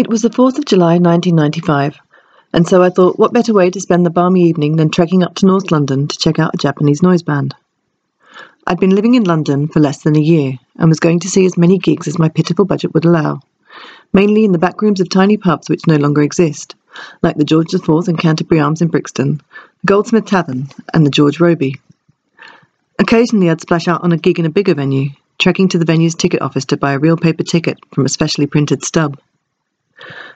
It was the 4th of July 1995, and so I thought what better way to spend the balmy evening than trekking up to North London to check out a Japanese noise band. I'd been living in London for less than a year and was going to see as many gigs as my pitiful budget would allow, mainly in the back rooms of tiny pubs which no longer exist, like the George IV and Canterbury Arms in Brixton, the Goldsmith Tavern, and the George Robey. Occasionally I'd splash out on a gig in a bigger venue, trekking to the venue's ticket office to buy a real paper ticket from a specially printed stub.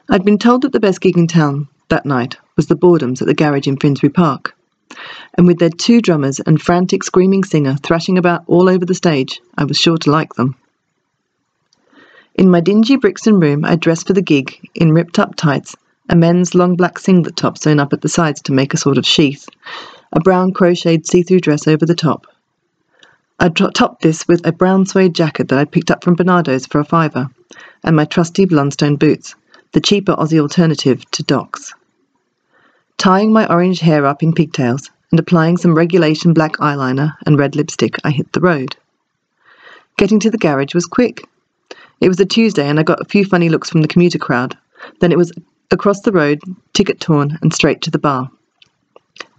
I'd been told that the best gig in town that night was the Boredoms at the garage in Finsbury Park. And with their two drummers and frantic screaming singer thrashing about all over the stage, I was sure to like them. In my dingy Brixton room, I dressed for the gig in ripped up tights, a men's long black singlet top sewn up at the sides to make a sort of sheath, a brown crocheted see through dress over the top. I topped this with a brown suede jacket that I'd picked up from Barnardo's for a fiver, and my trusty Blundstone boots, the cheaper Aussie alternative to Docs. Tying my orange hair up in pigtails and applying some regulation black eyeliner and red lipstick, I hit the road. Getting to the garage was quick. It was a Tuesday and I got a few funny looks from the commuter crowd. Then it was across the road, ticket torn, and straight to the bar.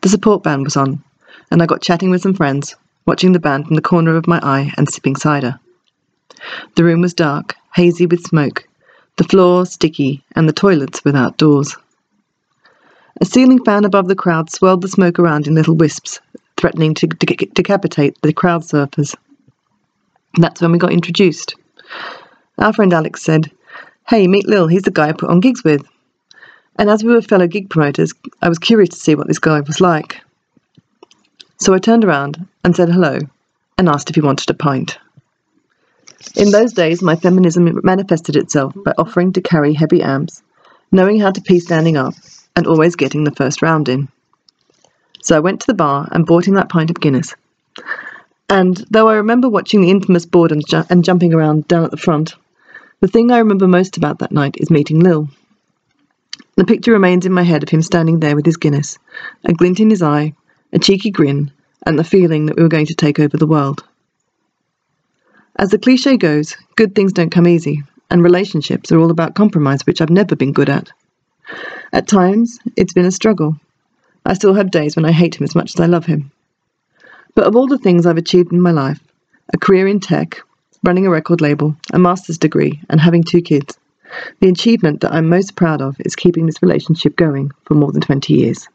The support band was on, and I got chatting with some friends, watching the band from the corner of my eye and sipping cider. The room was dark, hazy with smoke, the floor sticky, and the toilets without doors. A ceiling fan above the crowd swirled the smoke around in little wisps, threatening to de- decapitate the crowd surfers. That's when we got introduced. Our friend Alex said, Hey, meet Lil, he's the guy I put on gigs with. And as we were fellow gig promoters, I was curious to see what this guy was like. So I turned around and said hello and asked if he wanted a pint. In those days, my feminism manifested itself by offering to carry heavy amps, knowing how to pee standing up, and always getting the first round in. So I went to the bar and bought him that pint of Guinness. And though I remember watching the infamous boredom ju- and jumping around down at the front, the thing I remember most about that night is meeting Lil. The picture remains in my head of him standing there with his Guinness, a glint in his eye, a cheeky grin, and the feeling that we were going to take over the world. As the cliche goes, good things don't come easy, and relationships are all about compromise, which I've never been good at. At times, it's been a struggle. I still have days when I hate him as much as I love him. But of all the things I've achieved in my life, a career in tech, running a record label, a master's degree, and having two kids, the achievement that I'm most proud of is keeping this relationship going for more than 20 years.